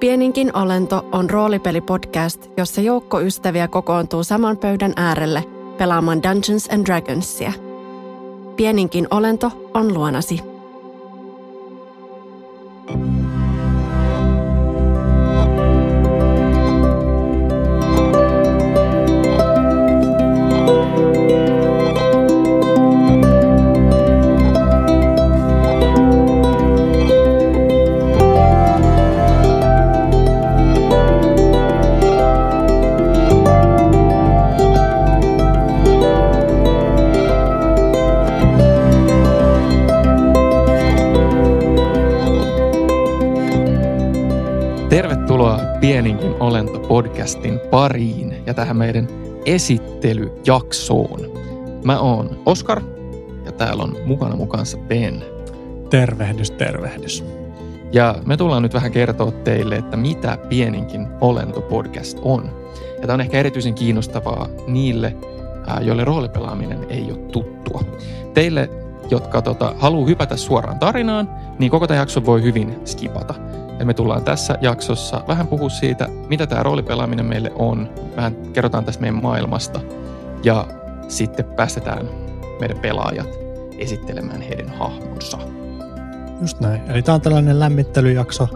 Pieninkin olento on roolipelipodcast, jossa joukko ystäviä kokoontuu saman pöydän äärelle pelaamaan Dungeons and Dragonsia. Pieninkin olento on luonasi. Tervetuloa Pieninkin olento podcastin pariin ja tähän meidän esittelyjaksoon. Mä oon Oskar ja täällä on mukana mukansa Ben. Tervehdys, tervehdys. Ja me tullaan nyt vähän kertoa teille, että mitä Pieninkin olento podcast on. Ja tämä on ehkä erityisen kiinnostavaa niille, joille roolipelaaminen ei ole tuttua. Teille, jotka tota, haluaa hypätä suoraan tarinaan, niin koko tämä jakso voi hyvin skipata. Ja me tullaan tässä jaksossa vähän puhua siitä, mitä tämä roolipelaaminen meille on. Vähän kerrotaan tästä meidän maailmasta. Ja sitten päästetään meidän pelaajat esittelemään heidän hahmonsa. Just näin. Eli tämä on tällainen lämmittelyjakso,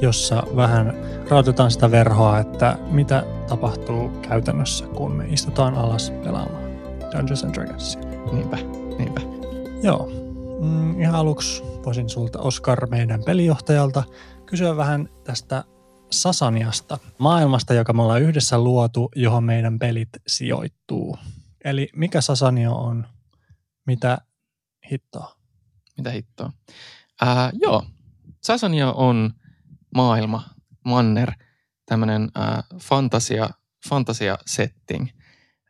jossa vähän rautetaan sitä verhoa, että mitä tapahtuu käytännössä, kun me istutaan alas pelaamaan Dungeons and Dragonsia. Niinpä, niinpä. Joo. Mm, ihan aluksi voisin sulta Oskar meidän pelijohtajalta kysyä vähän tästä Sasaniasta, maailmasta, joka me ollaan yhdessä luotu, johon meidän pelit sijoittuu. Eli mikä Sasanio on? Mitä hittoa? Mitä hittoa? Ää, joo, Sasania on maailma, manner, tämmöinen fantasia, fantasia setting.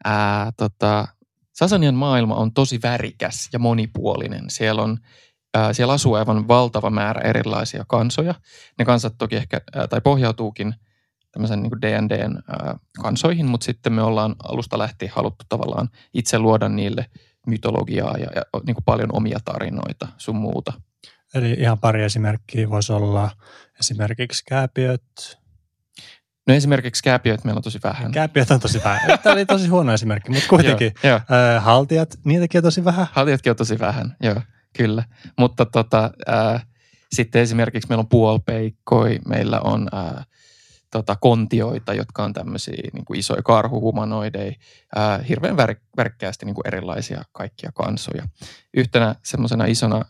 Ää, tota, Sasanian maailma on tosi värikäs ja monipuolinen. Siellä on siellä asuu aivan valtava määrä erilaisia kansoja. Ne kansat toki ehkä, tai pohjautuukin tämmöisen niin D&Dn kansoihin, mutta sitten me ollaan alusta lähtien haluttu tavallaan itse luoda niille mytologiaa ja, ja niin kuin paljon omia tarinoita sun muuta. Eli ihan pari esimerkkiä voisi olla esimerkiksi kääpiöt. No esimerkiksi kääpiöt meillä on tosi vähän. Kääpiöt on tosi vähän. Tämä oli tosi huono esimerkki, mutta kuitenkin. joo, joo. haltijat, niitäkin on tosi vähän. Haltijatkin on tosi vähän, joo. Kyllä, mutta tota, ää, sitten esimerkiksi meillä on puolpeikkoi, meillä on ää, tota, kontioita, jotka on tämmöisiä niin kuin isoja karhuhumanoideja, ää, hirveän vär, värkkäästi niin kuin erilaisia kaikkia kansoja. Yhtenä semmoisena isona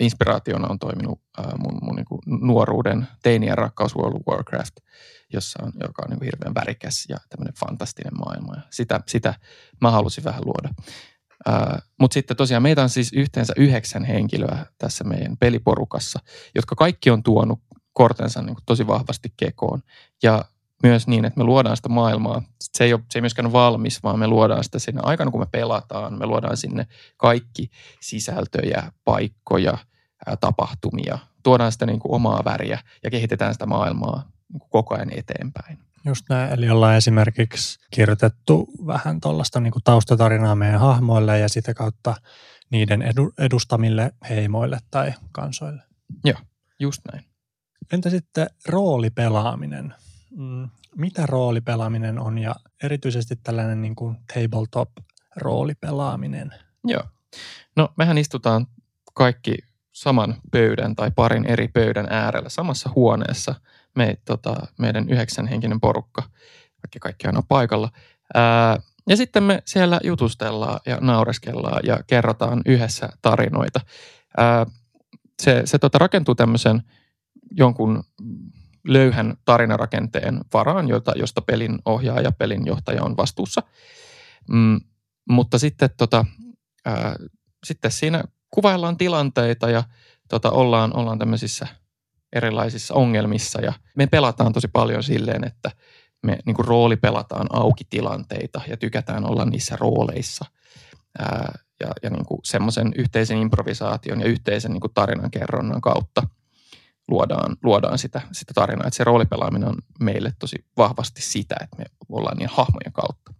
inspiraationa on toiminut ää, mun, mun niin kuin nuoruuden teinien rakkaus World of Warcraft, jossa on, joka on niin kuin hirveän värikäs ja tämmöinen fantastinen maailma. Ja sitä, sitä mä halusin vähän luoda. Mutta sitten tosiaan meitä on siis yhteensä yhdeksän henkilöä tässä meidän peliporukassa, jotka kaikki on tuonut kortensa niin tosi vahvasti kekoon. Ja myös niin, että me luodaan sitä maailmaa. Se ei, ole, se ei myöskään ole valmis, vaan me luodaan sitä siinä aikana, kun me pelataan. Me luodaan sinne kaikki sisältöjä, paikkoja, tapahtumia. Tuodaan sitä niin kuin omaa väriä ja kehitetään sitä maailmaa niin kuin koko ajan eteenpäin. Just näin, eli ollaan esimerkiksi kirjoitettu vähän tuollaista niin taustatarinaa meidän hahmoille ja sitä kautta niiden edu, edustamille heimoille tai kansoille. Joo, just näin. Entä sitten roolipelaaminen? Mm, mitä roolipelaaminen on ja erityisesti tällainen niin kuin tabletop-roolipelaaminen? Joo. No mehän istutaan kaikki saman pöydän tai parin eri pöydän äärellä samassa huoneessa – me, tota, meidän yhdeksänhenkinen porukka, vaikka kaikki aina paikalla. Ää, ja sitten me siellä jutustellaan ja naureskellaan ja kerrotaan yhdessä tarinoita. Ää, se se tota, rakentuu tämmöisen jonkun löyhän tarinarakenteen varaan, jota, josta pelin ohjaaja ja pelin johtaja on vastuussa. Mm, mutta sitten, tota, ää, sitten siinä kuvaillaan tilanteita ja tota, ollaan, ollaan tämmöisissä – erilaisissa ongelmissa ja me pelataan tosi paljon silleen, että me niin kuin rooli pelataan auki tilanteita ja tykätään olla niissä rooleissa. Ää, ja ja niin kuin semmoisen yhteisen improvisaation ja yhteisen niin kuin tarinankerronnan kautta luodaan, luodaan sitä, sitä tarinaa. Että se roolipelaaminen on meille tosi vahvasti sitä, että me ollaan niin hahmojen kautta.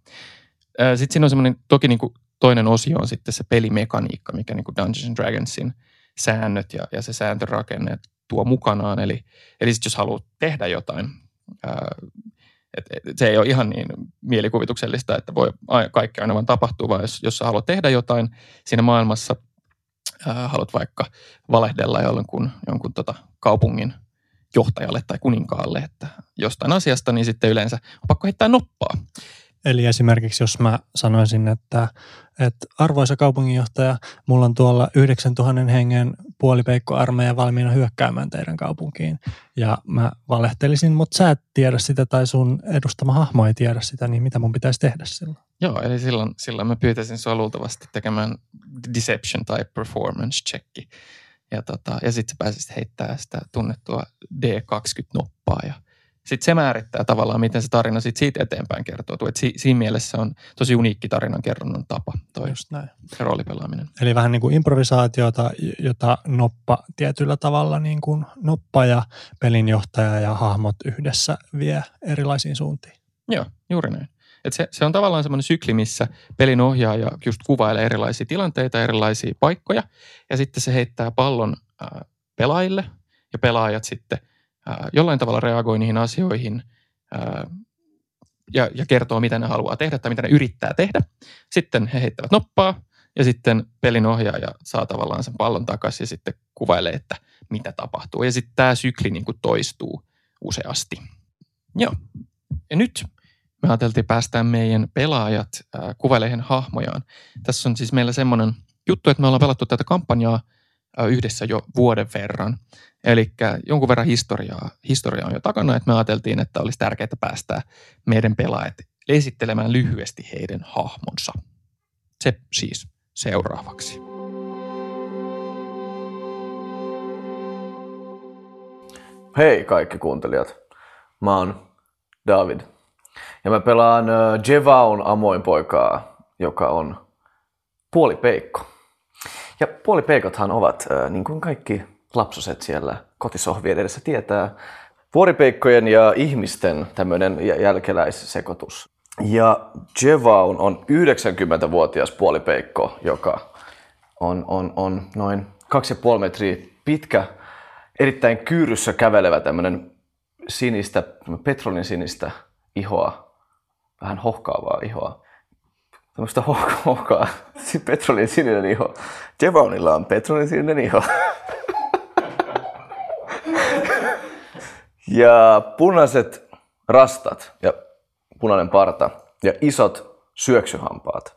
Sitten siinä on semmoinen, toki niin kuin toinen osio on sitten se pelimekaniikka, mikä niin kuin Dungeons and Dragonsin säännöt ja, ja se sääntörakenne tuo mukanaan. Eli, eli sit jos haluat tehdä jotain, ää, et, et, se ei ole ihan niin mielikuvituksellista, että voi kaikki aina vaan tapahtuu, vaan jos, jos sä haluat tehdä jotain siinä maailmassa, ää, haluat vaikka valehdella jonkun, jonkun tota kaupungin johtajalle tai kuninkaalle, että jostain asiasta, niin sitten yleensä on pakko heittää noppaa. Eli esimerkiksi jos mä sanoisin, että, että arvoisa kaupunginjohtaja, mulla on tuolla 9000 hengen puolipeikko-armeija valmiina hyökkäämään teidän kaupunkiin. Ja mä valehtelisin, mutta sä et tiedä sitä tai sun edustama hahmo ei tiedä sitä, niin mitä mun pitäisi tehdä silloin? Joo, eli silloin, silloin mä pyytäisin sua luultavasti tekemään deception tai performance checki. Ja, tota, ja sitten sä pääsisit heittämään sitä tunnettua D20-noppaa ja – sitten se määrittää tavallaan, miten se tarina sit siitä eteenpäin kertoo. Et si, siinä mielessä on tosi uniikki tarinan kerronnan tapa toi Just näin. roolipelaaminen. Eli vähän niin kuin improvisaatiota, jota noppa tietyllä tavalla niin kuin noppa ja pelinjohtaja ja hahmot yhdessä vie erilaisiin suuntiin. Joo, juuri näin. Et se, se on tavallaan semmoinen sykli, missä pelin ohjaaja just kuvailee erilaisia tilanteita, erilaisia paikkoja ja sitten se heittää pallon äh, pelaajille ja pelaajat sitten – jollain tavalla reagoi niihin asioihin ja, ja kertoo, mitä ne haluaa tehdä tai mitä ne yrittää tehdä. Sitten he heittävät noppaa ja sitten pelin ohjaaja saa tavallaan sen pallon takaisin ja sitten kuvailee, että mitä tapahtuu. Ja sitten tämä sykli niin kuin toistuu useasti. Joo. Ja nyt me ajateltiin päästään meidän pelaajat kuvailemaan hahmojaan. Tässä on siis meillä semmoinen juttu, että me ollaan pelattu tätä kampanjaa yhdessä jo vuoden verran. Eli jonkun verran historiaa, historiaa on jo takana, että me ajateltiin, että olisi tärkeää päästää meidän pelaajat esittelemään lyhyesti heidän hahmonsa. Se siis seuraavaksi. Hei kaikki kuuntelijat. Mä oon David. Ja mä pelaan Jevaun amoinpoikaa, joka on puolipeikko. Ja puolipeikothan ovat, niin kuin kaikki lapsoset siellä kotisohvien edessä tietää, vuoripeikkojen ja ihmisten tämmöinen jälkeläissekoitus. Ja Jevaun on 90-vuotias puolipeikko, joka on, on, on noin 2,5 metriä pitkä, erittäin kyyryssä kävelevä tämmöinen sinistä, petrolin sinistä ihoa, vähän hohkaavaa ihoa tämmöistä hohkaa, petrolin sininen iho. Jevonilla on petrolin sininen iho. ja punaiset rastat ja punainen parta ja isot syöksyhampaat,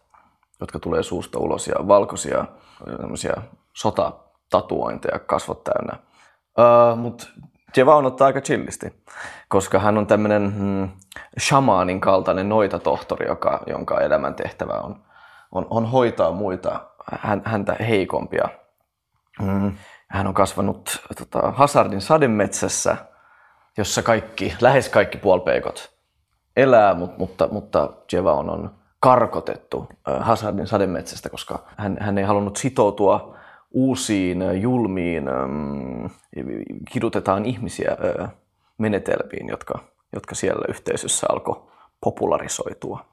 jotka tulee suusta ulos ja valkoisia tämmöisiä sotatatuointeja kasvot täynnä. Uh, Mutta Jevaun ottaa aika chillisti, koska hän on tämmöinen mm, shamaanin kaltainen noitatohtori, joka, jonka elämäntehtävä on, on, on hoitaa muita hän, häntä heikompia. Mm. Hän on kasvanut tota, Hazardin sademetsässä, jossa kaikki, lähes kaikki puolpeikot elää, mutta, mutta, mutta Jevaun on karkotettu Hazardin sademetsästä, koska hän, hän ei halunnut sitoutua uusiin julmiin kidutetaan ihmisiä menetelmiin, jotka, jotka siellä yhteisössä alkoi popularisoitua.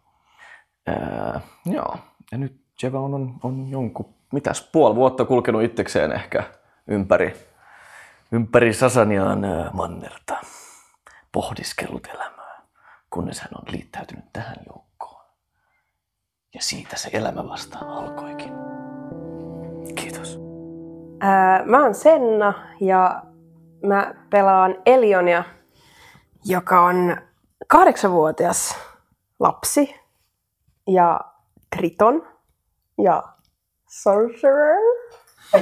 Joo, ja nyt Jevon on, on jonkun, mitäs, puoli vuotta kulkenut itsekseen ehkä ympäri, ympäri Sasaniaan mannerta, pohdiskellut elämää, kunnes hän on liittäytynyt tähän joukkoon. Ja siitä se elämä vastaan alkoikin. Ää, mä oon Senna ja mä pelaan Elionia, joka on kahdeksanvuotias lapsi ja Triton ja Sorcerer.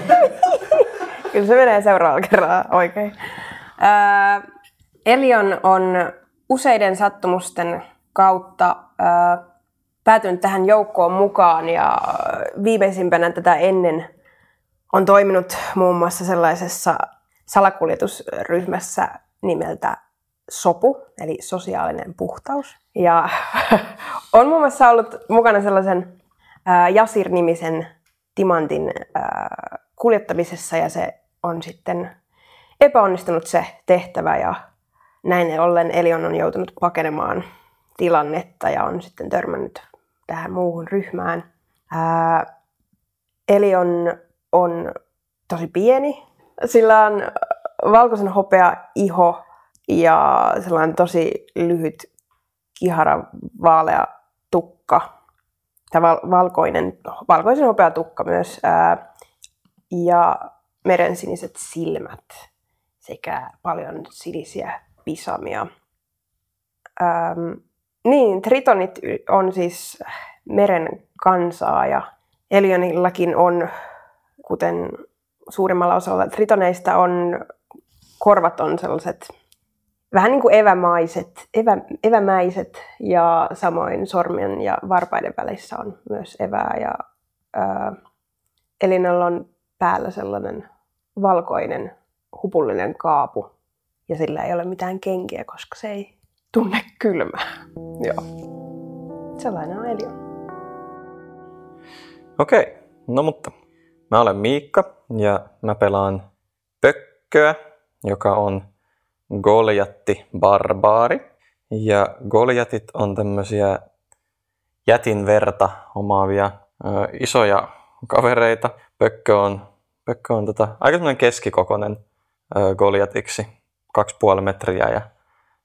Kyllä se menee seuraavalla kerralla oikein. Ää, Elion on useiden sattumusten kautta ää, päätynyt tähän joukkoon mukaan ja viimeisimpänä tätä ennen on toiminut muun muassa sellaisessa salakuljetusryhmässä nimeltä SOPU, eli sosiaalinen puhtaus. Ja on muun muassa ollut mukana sellaisen ää, Jasir-nimisen timantin ää, kuljettamisessa ja se on sitten epäonnistunut se tehtävä ja näin ollen Elion on joutunut pakenemaan tilannetta ja on sitten törmännyt tähän muuhun ryhmään. Elion on tosi pieni. Sillä on valkoisen hopea iho ja sellainen tosi lyhyt kihara vaalea tukka. Tämä val- valkoinen, valkoisen hopea tukka myös. Ää, ja merensiniset silmät sekä paljon sinisiä pisamia. Ähm, niin, tritonit on siis meren kansaa ja Elionillakin on, kuten suurimmalla osalla tritoneista on, korvat on sellaiset vähän niin kuin evämaiset, evä, evämäiset ja samoin sormien ja varpaiden välissä on myös evää ja ää, Elinalla on päällä sellainen valkoinen hupullinen kaapu ja sillä ei ole mitään kenkiä, koska se ei tunne kylmää. Joo. Sellainen on Elion. Okei, no mutta mä olen Miikka ja mä pelaan Pökköä, joka on Goljatti barbaari. Ja Goljatit on tämmöisiä jätin verta omaavia ö, isoja kavereita. Pökkö on, Pökkö on tota, aika semmoinen keskikokoinen ö, Goljatiksi, 2,5 metriä ja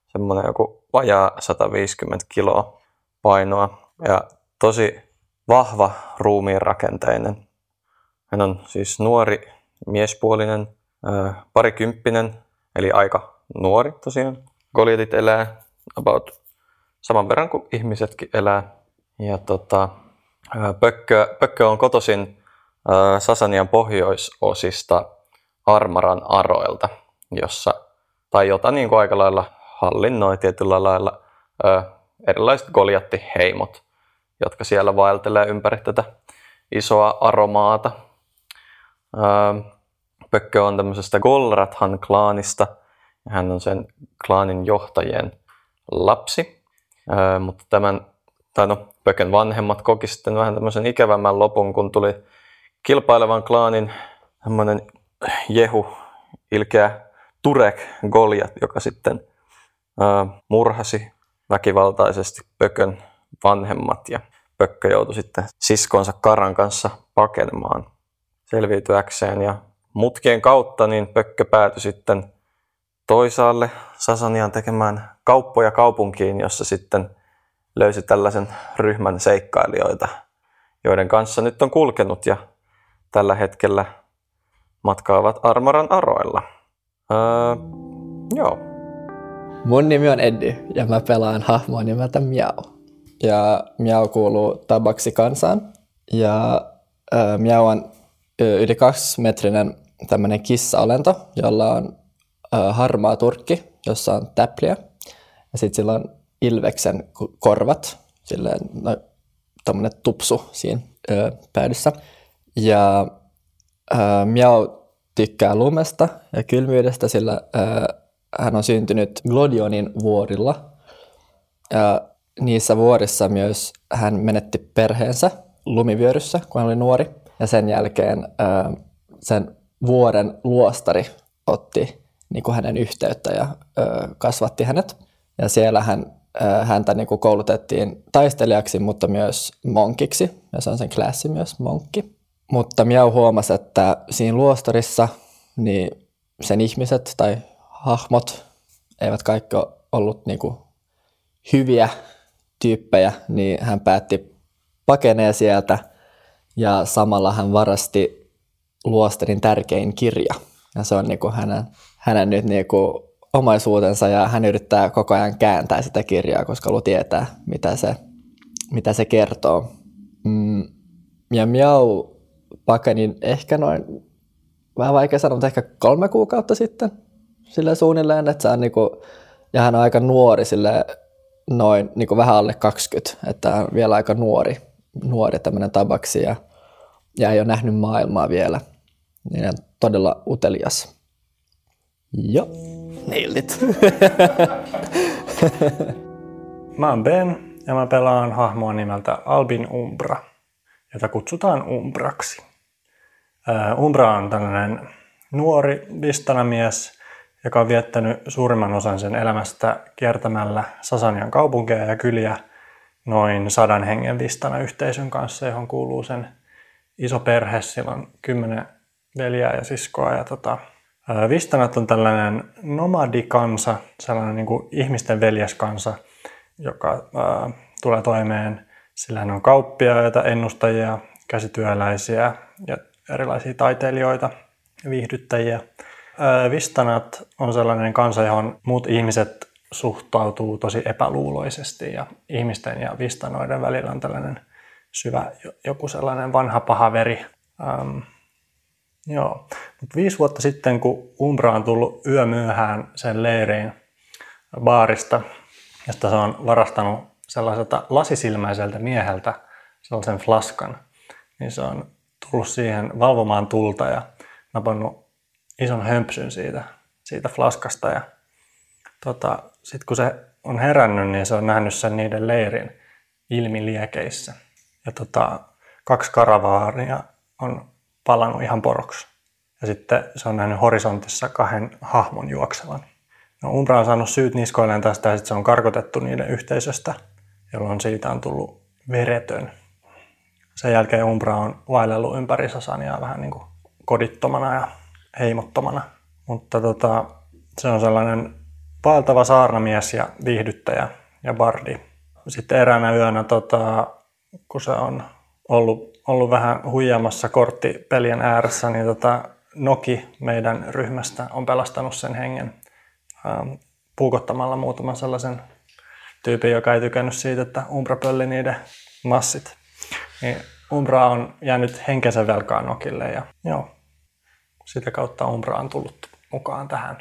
semmoinen joku vajaa 150 kiloa painoa. Ja tosi vahva ruumiin rakenteinen. Hän on siis nuori miespuolinen, parikymppinen, eli aika nuori tosiaan. Goljatit elää about saman verran kuin ihmisetkin elää. Ja tota, Pökkö, Pökkö on kotoisin Sasanian pohjoisosista Armaran aroilta, jossa, tai jota niin kuin aika lailla hallinnoi tietyllä lailla erilaiset Goljatti-heimot jotka siellä vaeltelee ympäri tätä isoa aromaata. Pökkö on tämmöisestä Golrathan klaanista. Hän on sen klaanin johtajien lapsi. Mutta tämän, tai no, Pökön vanhemmat koki sitten vähän tämmöisen ikävämmän lopun, kun tuli kilpailevan klaanin tämmöinen Jehu, ilkeä Turek Goliat, joka sitten murhasi väkivaltaisesti Pökön vanhemmat ja Pökkö joutui sitten siskonsa Karan kanssa pakenemaan selviytyäkseen ja mutkien kautta niin Pökkö päätyi sitten toisaalle Sasanian tekemään kauppoja kaupunkiin, jossa sitten löysi tällaisen ryhmän seikkailijoita, joiden kanssa nyt on kulkenut ja tällä hetkellä matkaavat Armaran aroilla. Öö, joo. Mun nimi on Eddi ja mä pelaan hahmoa nimeltä Miau ja Miau kuuluu tabaksi kansaan. Ja äh, Miau on yli kaksimetrinen tämmöinen kissaolento, jolla on harmaa turkki, jossa on täpliä. Ja sitten sillä on ilveksen korvat, silleen no, tämmöinen tupsu siinä äh, päädyssä. Ja äh, Miau tykkää lumesta ja kylmyydestä, sillä äh, hän on syntynyt Glodionin vuorilla. Ja niissä vuorissa myös hän menetti perheensä lumivyöryssä, kun hän oli nuori. Ja sen jälkeen sen vuoren luostari otti niin kuin hänen yhteyttä ja kasvatti hänet. Ja siellä hän, häntä niin kuin koulutettiin taistelijaksi, mutta myös monkiksi. Ja se on sen klassi myös, monkki. Mutta Miau huomasi, että siinä luostarissa niin sen ihmiset tai hahmot eivät kaikki ollut niin kuin hyviä tyyppejä, niin hän päätti pakenee sieltä ja samalla hän varasti luostarin tärkein kirja. Ja se on niin kuin hänen, hänen nyt niin kuin omaisuutensa ja hän yrittää koko ajan kääntää sitä kirjaa, koska haluaa tietää, mitä se, mitä se kertoo. Mm, ja Miau pakeni ehkä noin, vähän vaikea sanoa, mutta ehkä kolme kuukautta sitten sille suunnilleen, että se on niin kuin, ja hän on aika nuori sille noin niin kuin vähän alle 20, että on vielä aika nuori, nuori tämmöinen tabaksi ja, ja ei ole nähnyt maailmaa vielä. Niin on todella utelias. Joo, nailed it. mä oon Ben ja mä pelaan hahmoa nimeltä Albin Umbra, jota kutsutaan Umbraksi. Umbra on tällainen nuori vistanamies, joka on viettänyt suurimman osan sen elämästä kiertämällä Sasanian kaupunkeja ja kyliä noin sadan hengen vistana yhteisön kanssa, johon kuuluu sen iso perhe. Sillä on kymmenen veljää ja siskoa ja tota, Vistanat on tällainen nomadikansa, sellainen niin kuin ihmisten veljeskansa, joka ää, tulee toimeen. Sillä on kauppiaita, ennustajia, käsityöläisiä ja erilaisia taiteilijoita viihdyttäjiä. Vistanat on sellainen kansa, johon muut ihmiset suhtautuu tosi epäluuloisesti ja ihmisten ja vistanoiden välillä on tällainen syvä joku sellainen vanha paha veri. Ähm, joo. Mut viisi vuotta sitten, kun Umbra on tullut yömyöhään sen leiriin baarista, josta se on varastanut sellaiselta lasisilmäiseltä mieheltä sellaisen flaskan, niin se on tullut siihen valvomaan tulta ja napannut ison hömpsyn siitä, siitä flaskasta. Ja tota, sitten kun se on herännyt, niin se on nähnyt sen niiden leirin ilmiliekeissä. Ja tota, kaksi karavaaria on palannut ihan poroksi. Ja sitten se on nähnyt horisontissa kahden hahmon juoksevan. No, Umbra on saanut syyt niskoilleen tästä ja sitten se on karkotettu niiden yhteisöstä, jolloin siitä on tullut veretön. Sen jälkeen Umbra on vaellellut ympäri Sasaniaa vähän niin kuin kodittomana ja heimottomana. Mutta tota, se on sellainen vaeltava saarnamies ja viihdyttäjä ja bardi. Sitten eräänä yönä, tota, kun se on ollut, ollut vähän huijamassa korttipelien ääressä, niin tota, Noki meidän ryhmästä on pelastanut sen hengen ähm, puukottamalla muutaman sellaisen tyypin, joka ei tykännyt siitä, että Umbra pölli niiden massit. Niin Umbra on jäänyt henkensä velkaan Nokille ja joo, sitä kautta Umbra on tullut mukaan tähän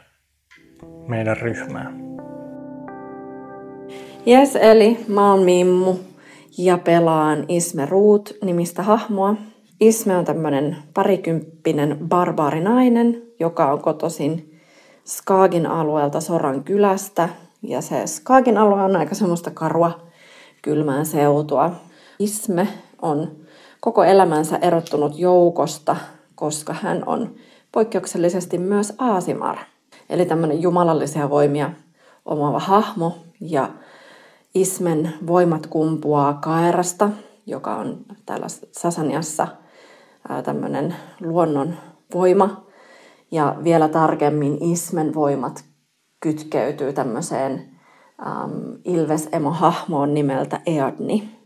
meidän ryhmään. Jes, eli mä oon Mimmu ja pelaan Isme Ruut nimistä hahmoa. Isme on tämmönen parikymppinen barbaarinainen, joka on kotoisin Skaagin alueelta Soran kylästä. Ja se Skaagin alue on aika semmoista karua kylmää seutua. Isme on koko elämänsä erottunut joukosta, koska hän on poikkeuksellisesti myös Aasimar, eli tämmöinen jumalallisia voimia omaava hahmo. Ja Ismen voimat kumpuaa Kaerasta, joka on täällä Sasaniassa tämmöinen luonnon voima. Ja vielä tarkemmin Ismen voimat kytkeytyy tämmöiseen ähm, Ilves-emo-hahmoon nimeltä Eadni.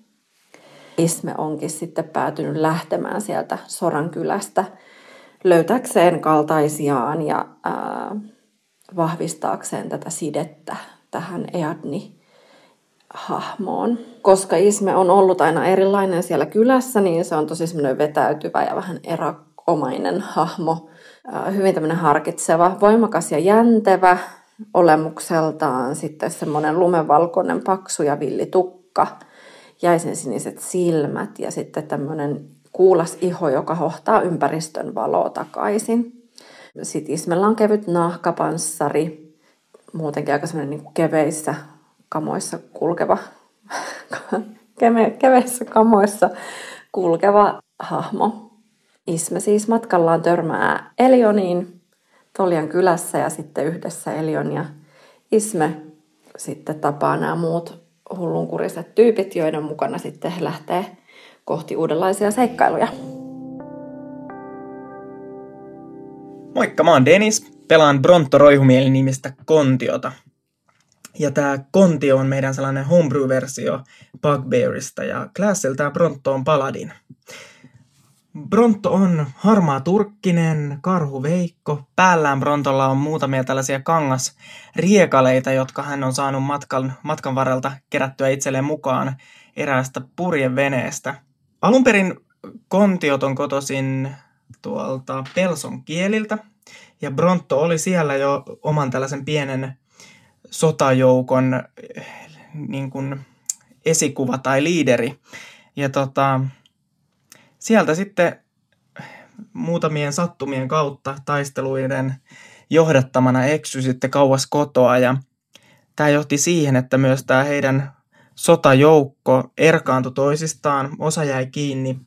Isme onkin sitten päätynyt lähtemään sieltä Soran kylästä löytäkseen kaltaisiaan ja ää, vahvistaakseen tätä sidettä tähän Eadni hahmoon. Koska Isme on ollut aina erilainen siellä kylässä, niin se on tosi semmoinen vetäytyvä ja vähän erakomainen hahmo. Hyvin tämmöinen harkitseva, voimakas ja jäntevä olemukseltaan. Sitten semmoinen lumenvalkoinen paksu ja villi tukka, jäisen siniset silmät ja sitten tämmöinen kuulas iho, joka hohtaa ympäristön valoa takaisin. Sitten Ismellä on kevyt nahkapanssari, muutenkin aika semmoinen niin keveissä kamoissa kulkeva, keveissä kamoissa kulkeva hahmo. Isme siis matkallaan törmää Elioniin Tolian kylässä ja sitten yhdessä Elion ja Isme sitten tapaa nämä muut hullunkuriset tyypit, joiden mukana sitten lähtee kohti uudenlaisia seikkailuja. Moikka, mä oon Denis. Pelaan Bronto Roihumieli nimistä Kontiota. Ja tämä Kontio on meidän sellainen homebrew-versio Bugbearista ja klassiltaan Bronto on Paladin. Bronto on harmaa turkkinen, karhuveikko. Päällään Brontolla on muutamia tällaisia kangasriekaleita, jotka hän on saanut matkan, matkan varrelta kerättyä itselleen mukaan eräästä purjeveneestä. Alun perin kontiot on kotoisin tuolta Pelson kieliltä, ja Bronto oli siellä jo oman tällaisen pienen sotajoukon niin kuin esikuva tai liideri. Ja tota, sieltä sitten muutamien sattumien kautta taisteluiden johdattamana eksy sitten kauas kotoa. Ja tämä johti siihen, että myös tämä heidän sotajoukko erkaantui toisistaan, osa jäi kiinni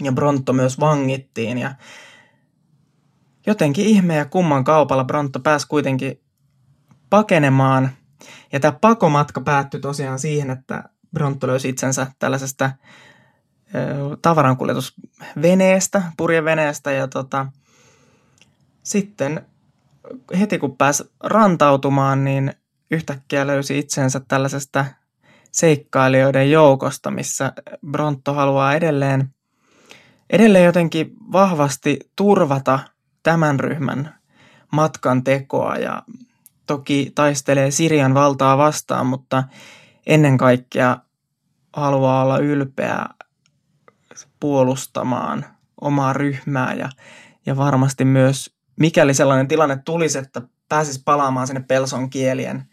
ja Bronto myös vangittiin ja jotenkin ihme ja kumman kaupalla Bronto pääsi kuitenkin pakenemaan. Ja tämä pakomatka päättyi tosiaan siihen, että Bronto löysi itsensä tällaisesta tavarankuljetusveneestä, purjeveneestä ja tota, sitten heti kun pääsi rantautumaan, niin yhtäkkiä löysi itsensä tällaisesta seikkailijoiden joukosta, missä Bronto haluaa edelleen, edelleen jotenkin vahvasti turvata tämän ryhmän matkan tekoa ja toki taistelee Sirian valtaa vastaan, mutta ennen kaikkea haluaa olla ylpeä puolustamaan omaa ryhmää ja, ja varmasti myös, mikäli sellainen tilanne tulisi, että pääsisi palaamaan sinne Pelson kielien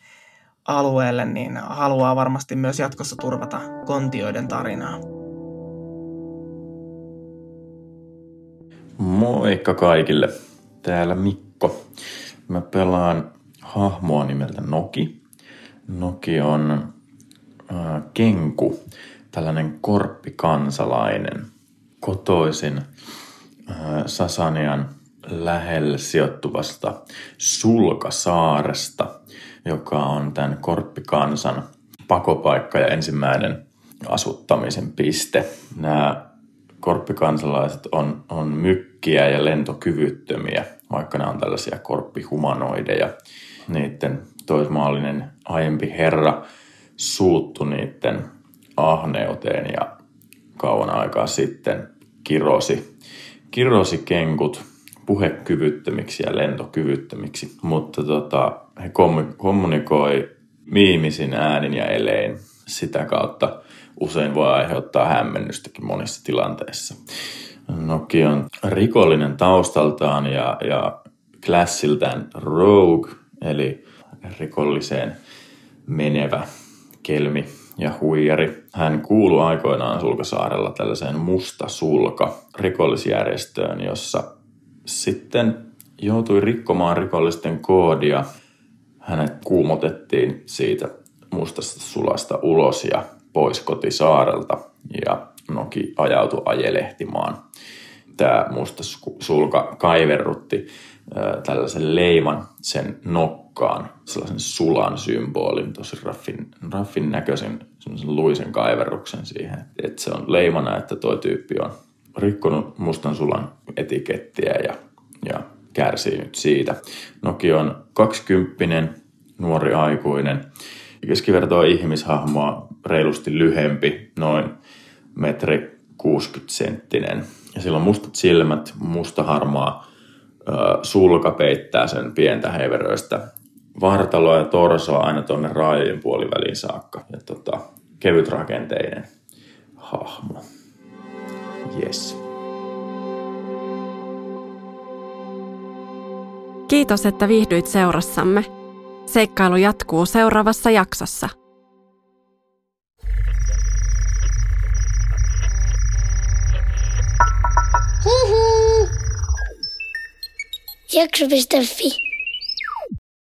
alueelle, niin haluaa varmasti myös jatkossa turvata kontioiden tarinaa. Moikka kaikille. Täällä Mikko. Mä pelaan hahmoa nimeltä Noki. Noki on äh, kenku, tällainen korppikansalainen, kotoisin äh, Sasanian lähellä sijoittuvasta Sulkasaaresta, joka on tämän korppikansan pakopaikka ja ensimmäinen asuttamisen piste. Nämä korppikansalaiset on, on mykkiä ja lentokyvyttömiä, vaikka nämä on tällaisia korppihumanoideja. Niiden toismaallinen aiempi herra suuttu niiden ahneuteen ja kauan aikaa sitten kirosi, kirosi kenkut puhekyvyttömiksi ja lentokyvyttömiksi, mutta tota, he kommunikoi miimisin äänin ja elein. Sitä kautta usein voi aiheuttaa hämmennystäkin monissa tilanteissa. Noki on rikollinen taustaltaan ja, ja klassiltään rogue, eli rikolliseen menevä kelmi ja huijari. Hän kuului aikoinaan Sulkasaarella tällaiseen musta sulka rikollisjärjestöön, jossa sitten joutui rikkomaan rikollisten koodia. Hänet kuumotettiin siitä mustasta sulasta ulos ja pois kotisaarelta ja Noki ajautui ajelehtimaan. Tämä musta sulka kaiverrutti tällaisen leiman sen nokkaan, sellaisen sulan symbolin, tosi raffin, raffin näköisen luisen kaiverruksen siihen. Että se on leimana, että tuo tyyppi on rikkonut mustan sulan etikettiä ja, ja kärsii nyt siitä. Noki on 20 nuori aikuinen, keskivertoa ihmishahmoa reilusti lyhempi, noin metri 60 senttinen. Ja sillä on mustat silmät, musta harmaa sulka peittää sen pientä heiveröistä vartaloa ja torsoa aina tuonne raajojen puoliväliin saakka. Ja tota, kevyt rakenteinen hahmo. Yes. Kiitos, että viihdyit seurassamme. Seikkailu jatkuu seuraavassa jaksossa. Hihi. Jakso.fi